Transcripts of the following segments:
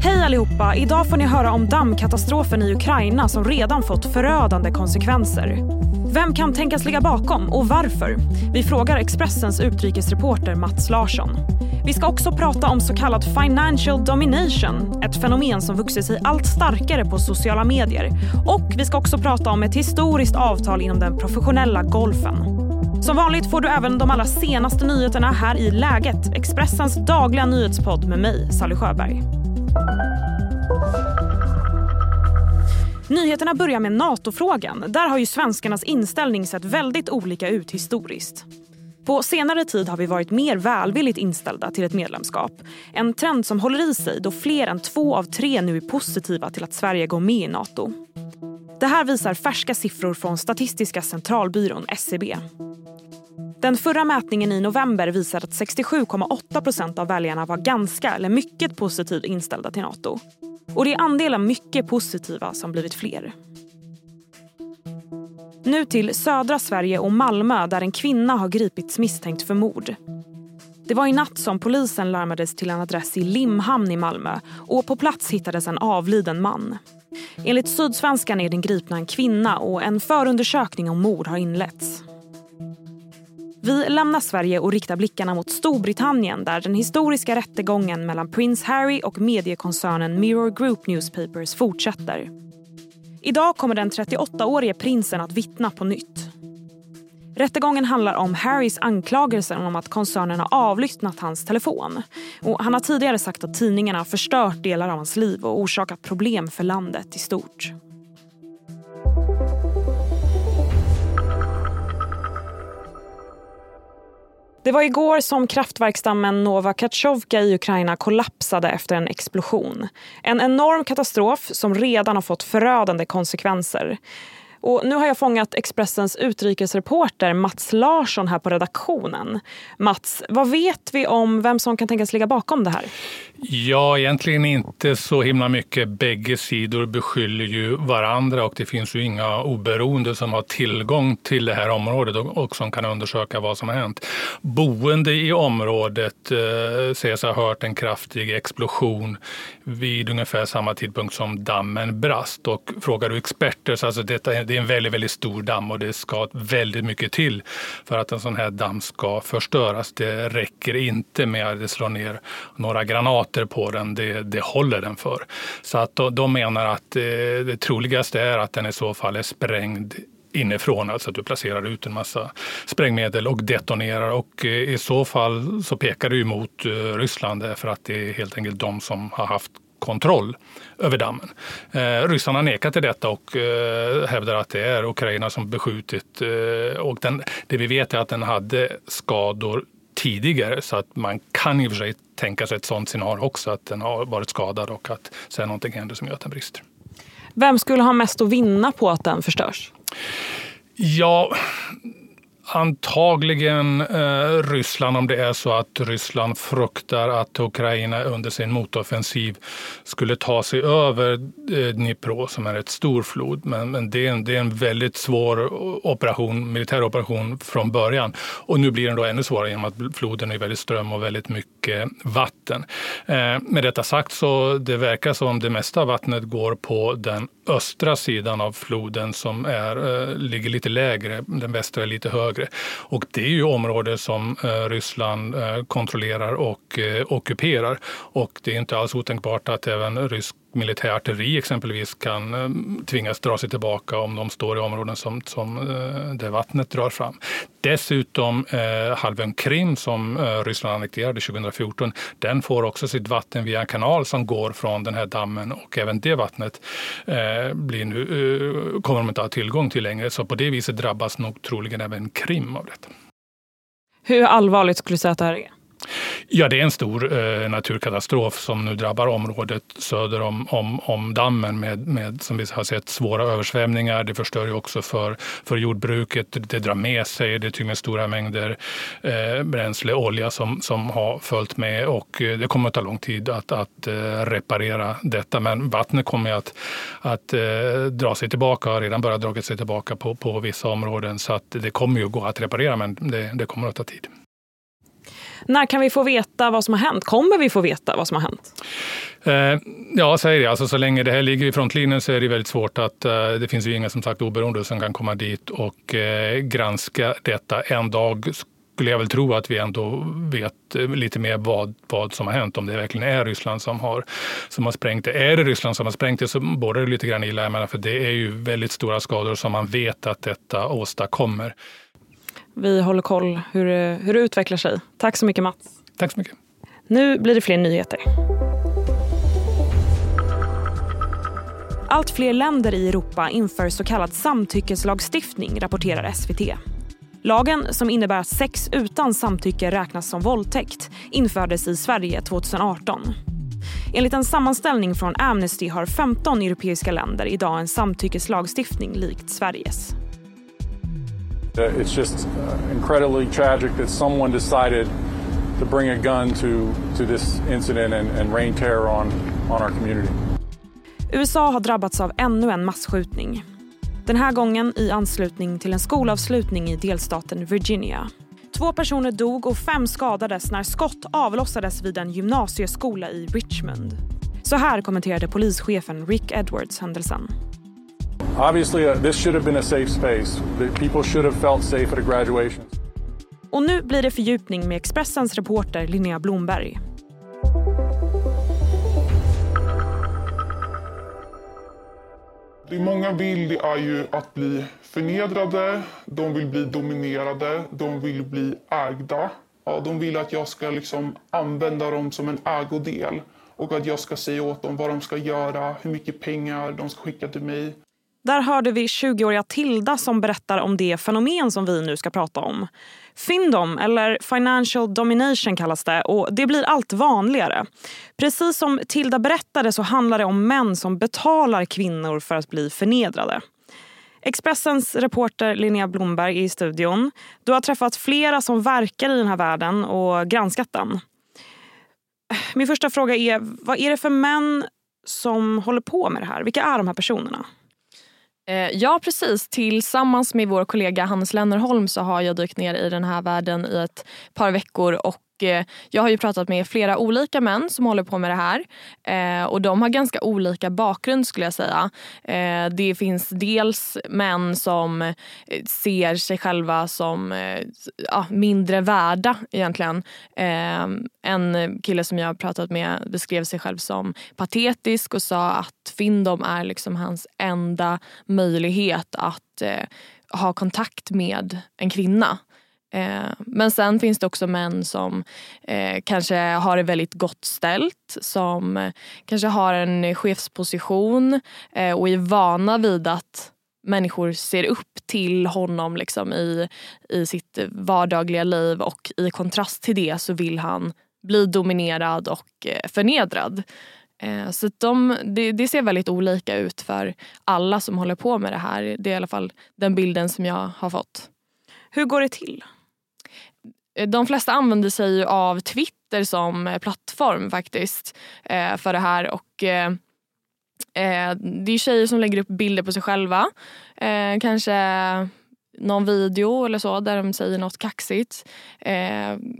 Hej allihopa! Idag får ni höra om dammkatastrofen i Ukraina som redan fått förödande konsekvenser. Vem kan tänkas ligga bakom och varför? Vi frågar Expressens utrikesreporter Mats Larsson. Vi ska också prata om så kallad financial domination, ett fenomen som vuxit sig allt starkare på sociala medier. Och vi ska också prata om ett historiskt avtal inom den professionella golfen. Som vanligt får du även de allra senaste nyheterna här i Läget, Expressens dagliga nyhetspodd med mig, Sally Sjöberg. Nyheterna börjar med NATO-frågan. Där har ju svenskarnas inställning sett väldigt olika ut historiskt. På senare tid har vi varit mer välvilligt inställda till ett medlemskap. En trend som håller i sig då fler än två av tre nu är positiva till att Sverige går med i Nato. Det här visar färska siffror från Statistiska centralbyrån, SCB. Den förra mätningen i november visade att 67,8 procent av väljarna var ganska eller mycket positivt inställda till Nato. Och det är andelen mycket positiva som blivit fler. Nu till södra Sverige och Malmö där en kvinna har gripits misstänkt för mord. Det var i natt som polisen larmades till en adress i Limhamn i Malmö och på plats hittades en avliden man. Enligt Sydsvenskan är den gripna en kvinna och en förundersökning om mord har inletts. Vi lämnar Sverige och riktar blickarna mot Storbritannien där den historiska rättegången mellan prins Harry och mediekoncernen Mirror Group Newspapers fortsätter. Idag kommer den 38-årige prinsen att vittna på nytt. Rättegången handlar om Harrys anklagelser om att koncernen har avlyssnat hans telefon. Och han har tidigare sagt att tidningarna har förstört delar av hans liv och orsakat problem för landet i stort. Det var igår som kraftverksdammen Nova Kachovka i Ukraina kollapsade efter en explosion. En enorm katastrof som redan har fått förödande konsekvenser. Och nu har jag fångat Expressens utrikesreporter Mats Larsson här på redaktionen. Mats, vad vet vi om vem som kan tänkas ligga bakom det här? Ja, egentligen inte så himla mycket. Bägge sidor beskyller ju varandra och det finns ju inga oberoende som har tillgång till det här området och som kan undersöka vad som har hänt. Boende i området eh, sägs ha hört en kraftig explosion vid ungefär samma tidpunkt som dammen brast. Och frågar du experter så alltså detta, det är en väldigt, väldigt stor damm och det ska väldigt mycket till för att en sån här damm ska förstöras. Det räcker inte med att det slår ner några granater på den. Det, det håller den för. Så att de, de menar att eh, det troligaste är att den i så fall är sprängd inifrån, alltså att du placerar ut en massa sprängmedel och detonerar. Och eh, i så fall så pekar det ju mot eh, Ryssland för att det är helt enkelt de som har haft kontroll över dammen. Eh, ryssarna nekar till detta och eh, hävdar att det är Ukraina som beskjutit. Eh, och den, det vi vet är att den hade skador tidigare så att man kan i och för sig tänka sig ett sådant scenario också, att den har varit skadad och att sen någonting händer som gör att den brister. Vem skulle ha mest att vinna på att den förstörs? Ja, Antagligen eh, Ryssland om det är så att Ryssland fruktar att Ukraina under sin motoffensiv skulle ta sig över eh, Dnipro som är ett stor flod. Men, men det, är en, det är en väldigt svår operation, militär operation från början. Och nu blir den då ännu svårare genom att floden är väldigt ström och väldigt mycket vatten. Eh, med detta sagt så det verkar som det mesta av vattnet går på den östra sidan av floden som är, eh, ligger lite lägre, den västra är lite högre. Och det är ju områden som eh, Ryssland eh, kontrollerar och eh, ockuperar. Och det är inte alls otänkbart att även rysk militärartilleri exempelvis kan eh, tvingas dra sig tillbaka om de står i områden som, som eh, där vattnet drar fram. Dessutom eh, halvön Krim som eh, Ryssland annekterade 2014, den får också sitt vatten via en kanal som går från den här dammen och även det vattnet eh, blir nu, eh, kommer de inte ha tillgång till längre. Så på det viset drabbas nog troligen även Krim av detta. Hur allvarligt skulle du säga att det här är? Ja, det är en stor eh, naturkatastrof som nu drabbar området söder om, om, om dammen med, med, som vi har sett, svåra översvämningar. Det förstör ju också för, för jordbruket. Det drar med sig, det tynger stora mängder eh, bränsle, olja som, som har följt med och eh, det kommer att ta lång tid att, att eh, reparera detta. Men vattnet kommer att, att eh, dra sig tillbaka, har redan börjat dra sig tillbaka på, på vissa områden så att det kommer ju gå att reparera men det, det kommer att ta tid. När kan vi få veta vad som har hänt? Kommer vi få veta vad som har hänt? Eh, ja, säger jag. Alltså, så länge det här ligger i frontlinjen så är det väldigt svårt att eh, det finns ju inga som sagt oberoende som kan komma dit och eh, granska detta. En dag skulle jag väl tro att vi ändå vet lite mer vad, vad som har hänt. Om det verkligen är Ryssland som har, som har sprängt det. Är det Ryssland som har sprängt det så borrar det lite grann illa. För det är ju väldigt stora skador som man vet att detta åstadkommer. Vi håller koll hur, hur det utvecklar sig. Tack så mycket Mats. Tack så mycket. Nu blir det fler nyheter. Allt fler länder i Europa inför så kallad samtyckeslagstiftning, rapporterar SVT. Lagen, som innebär att sex utan samtycke räknas som våldtäkt, infördes i Sverige 2018. Enligt en sammanställning från Amnesty har 15 europeiska länder idag en samtyckeslagstiftning likt Sveriges. Uh, it's just incredibly tragic that someone decided to bring a gun to, to this incident and, and rain terror on, on our community. USA har drabbats av ännu en massskjutning. Den här gången i anslutning till en skolavslutning i delstaten Virginia. Två personer dog och fem skadades när skott avlossades vid en gymnasieskola i Richmond. Så här kommenterade polischefen Rick Edwards händelsen. Obviously, uh, this should have been a safe space. People should have felt safe at a graduation. Och nu blir det fördjupning med Expressens reporter Linnea Blomberg. Det många vill det är ju att bli förnedrade, de vill bli dominerade, de vill bli ägda. Ja, de vill att jag ska liksom använda dem som en ägodel och att jag ska säga åt dem vad de ska göra, hur mycket pengar de ska skicka till mig. Där hörde vi 20-åriga Tilda som berättar om det fenomen som vi nu ska prata om. Findom, eller financial domination kallas det, och det blir allt vanligare. Precis som Tilda berättade så handlar det om män som betalar kvinnor för att bli förnedrade. Expressens reporter Linnea Blomberg är i studion. Du har träffat flera som verkar i den här världen och granskat den. Min första fråga är, vad är det för män som håller på med det här? Vilka är de här personerna? Eh, ja, precis. Tillsammans med vår kollega Hannes Lennerholm så har jag dykt ner i den här världen i ett par veckor och Eh, jag har ju pratat med flera olika män som håller på med det här eh, och de har ganska olika bakgrund skulle jag säga. Eh, det finns dels män som eh, ser sig själva som eh, ja, mindre värda egentligen. Eh, en kille som jag har pratat med beskrev sig själv som patetisk och sa att Findom är liksom hans enda möjlighet att ha kontakt med en kvinna. Eh, men sen finns det också män som eh, kanske har det väldigt gott ställt, som eh, kanske har en chefsposition eh, och är vana vid att människor ser upp till honom liksom, i, i sitt vardagliga liv och i kontrast till det så vill han bli dominerad och eh, förnedrad. Eh, så de, det, det, ser väldigt olika ut för alla som håller på med det här. Det är i alla fall den bilden som jag har fått. Hur går det till? Eh, de flesta använder sig av Twitter som eh, plattform faktiskt eh, för det här. Och det är tjejer som lägger upp bilder på sig själva. Kanske någon video eller så där de säger något kaxigt.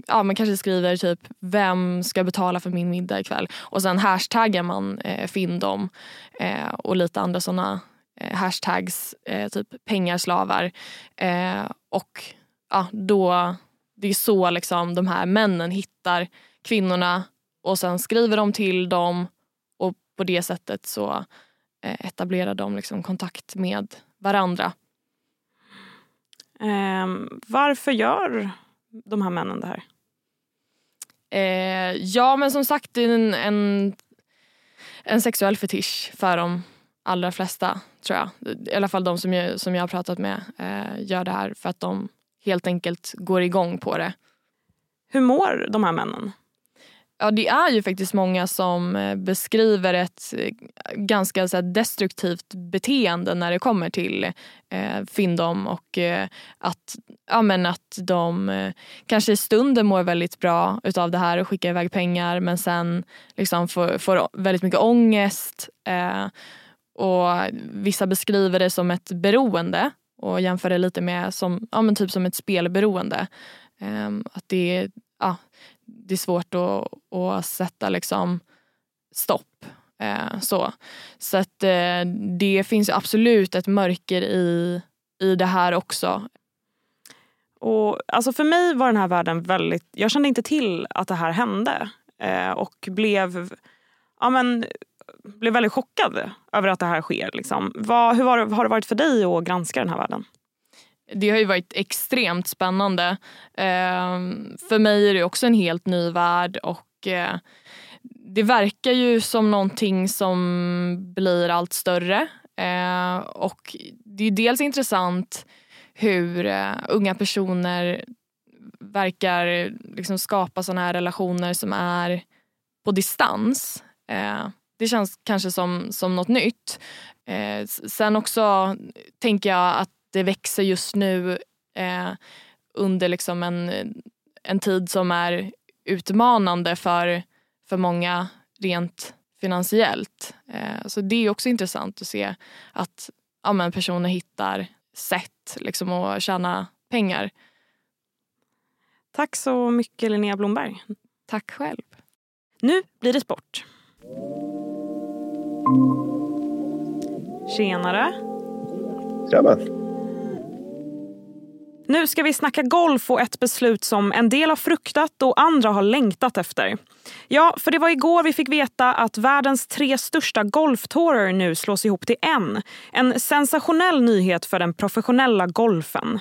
ja, man kanske skriver typ “Vem ska betala för min middag ikväll?” och sen hashtaggar man Findom och lite andra såna hashtags, typ pengarslavar. och ja, då det är så liksom de här männen hittar kvinnorna och sen skriver de till dem och på det sättet så eh, etablerar de liksom kontakt med varandra. Eh, varför gör de här männen det här? Eh, ja men som sagt det är en, en, en sexuell fetisch för de allra flesta tror jag. I alla fall de som jag, som jag har pratat med eh, gör det här för att de helt enkelt går igång på det. Hur mår de här männen? Ja, det är ju faktiskt många som eh, beskriver ett eh, ganska så destruktivt beteende när det kommer till eh, Findom och eh, att, ja, men att de eh, kanske i stunden mår väldigt bra utav det här och skickar iväg pengar men sen liksom får, får väldigt mycket ångest. Eh, och Vissa beskriver det som ett beroende och jämför det lite med som, ja, men typ som ett spelberoende. Um, att det är ja, det är svårt att, att sätta liksom stopp. Uh, så så att, uh, det finns absolut ett mörker i, i det här också. Och, alltså för mig var den här världen väldigt... Jag kände inte till att det här hände eh, och blev, ja, men, blev väldigt chockad över att det här sker. Liksom. Vad, hur var, har det varit för dig att granska den här världen? Det har ju varit extremt spännande. Eh, för mig är det också en helt ny värld och eh, det verkar ju som någonting som blir allt större. Eh, och det är dels intressant hur eh, unga personer verkar liksom skapa såna här relationer som är på distans. Eh, det känns kanske som, som något nytt. Uh, sen också tänker jag att det växer just nu under liksom en, en tid som är utmanande för, för många rent finansiellt. så det är också intressant att se att ja, men personer hittar sätt liksom, att tjäna pengar. Tack så mycket Linnea Blomberg. Tack själv. Nu blir det sport. Tjenare. Tjena. Nu ska vi snacka golf och ett beslut som en del har fruktat och andra har längtat efter. Ja, för det var igår vi fick veta att världens tre största golftourer nu slås ihop till en. En sensationell nyhet för den professionella golfen.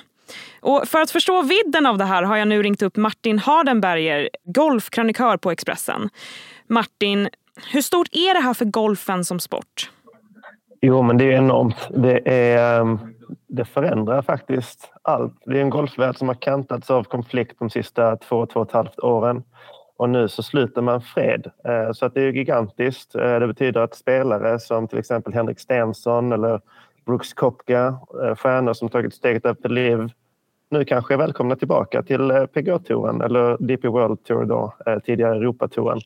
Och för att förstå vidden av det här har jag nu ringt upp Martin Hardenberger, golfkrönikör på Expressen. Martin, hur stort är det här för golfen som sport? Jo, men det är enormt. Det, är, ehm, det förändrar faktiskt allt. Det är en golfvärld som har kantats av konflikt de sista två, två och ett halvt åren. Och nu så sluter man fred. Eh, så att det är gigantiskt. Eh, det betyder att spelare som till exempel Henrik Stenson eller Brooks Kopka, eh, stjärnor som tagit steget upp till liv, nu kanske är välkomna tillbaka till PGA-touren eller DP World Tour då, tidigare Europatouren.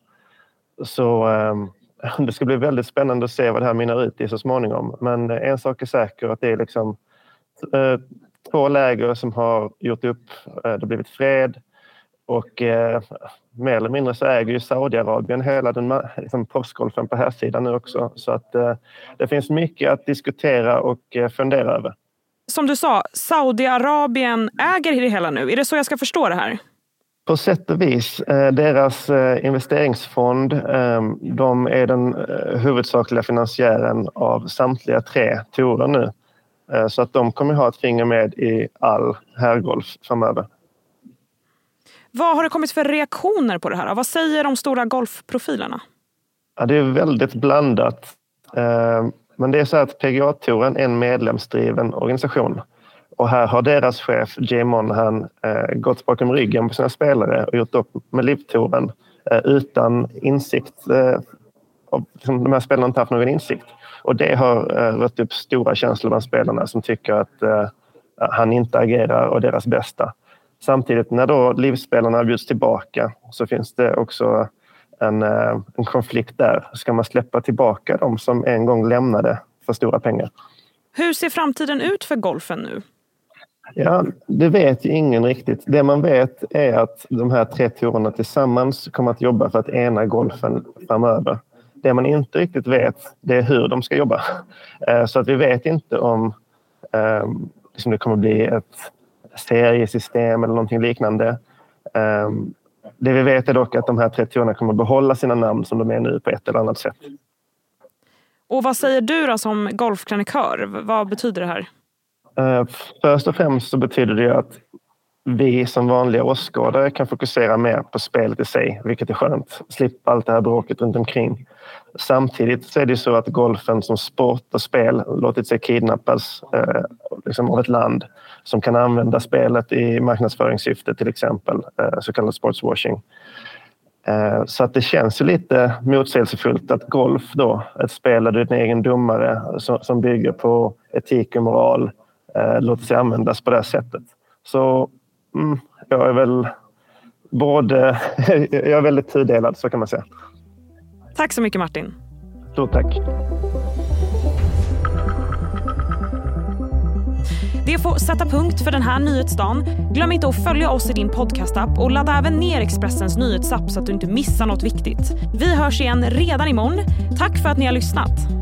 Så ehm, det ska bli väldigt spännande att se vad det här mynnar ut i så småningom. Men eh, en sak är säker, att det är liksom eh, två läger som har gjort upp. Eh, det har blivit fred och eh, mer eller mindre så äger ju Saudiarabien hela den liksom, proffsgolfen på här sidan nu också. Så att eh, det finns mycket att diskutera och eh, fundera över. Som du sa, Saudiarabien äger det hela nu. Är det så jag ska förstå det här? På sätt och vis. Eh, deras eh, investeringsfond ehm, de är den eh, huvudsakliga finansiären av samtliga tre torer nu. Så att de kommer ha ett finger med i all herrgolf framöver. Vad har det kommit för reaktioner på det här? Vad säger de stora golfprofilerna? Ja, det är väldigt blandat. Ehm, men det är så att PGA-touren är en medlemsdriven organisation. Och här har deras chef Jay Monhan eh, gått bakom ryggen på sina spelare och gjort upp med Livtoren eh, utan insikt. Eh, och, liksom, de här spelarna har inte haft någon insikt. Och det har eh, rött upp stora känslor bland spelarna som tycker att eh, han inte agerar och deras bästa. Samtidigt när då livspelarna bjuds tillbaka så finns det också en, eh, en konflikt där. Ska man släppa tillbaka de som en gång lämnade för stora pengar? Hur ser framtiden ut för golfen nu? Ja, det vet ju ingen riktigt. Det man vet är att de här tre turerna tillsammans kommer att jobba för att ena golfen framöver. Det man inte riktigt vet, det är hur de ska jobba. Eh, så att vi vet inte om ehm, liksom det kommer bli ett seriesystem eller någonting liknande. Ehm, det vi vet är dock att de här tre turerna kommer att behålla sina namn som de är nu på ett eller annat sätt. Och vad säger du då som golfkrönikör? Vad betyder det här? Eh, först och främst så betyder det att vi som vanliga åskådare kan fokusera mer på spelet i sig, vilket är skönt. Slippa allt det här bråket runt omkring. Samtidigt så är det så att golfen som sport och spel låtit sig kidnappas eh, liksom av ett land som kan använda spelet i marknadsföringssyfte till exempel, eh, så kallad sportswashing. Eh, så att det känns ju lite motsägelsefullt att golf då, ett spel där du är din egen domare som, som bygger på etik och moral, eh, låter sig användas på det här sättet. Så mm, jag är väl både... jag är väldigt tudelad, så kan man säga. Tack så mycket Martin. Stort tack. Det får sätta punkt för den här nyhetsdagen. Glöm inte att följa oss i din podcastapp och ladda även ner Expressens nyhetsapp så att du inte missar något viktigt. Vi hörs igen redan imorgon. Tack för att ni har lyssnat.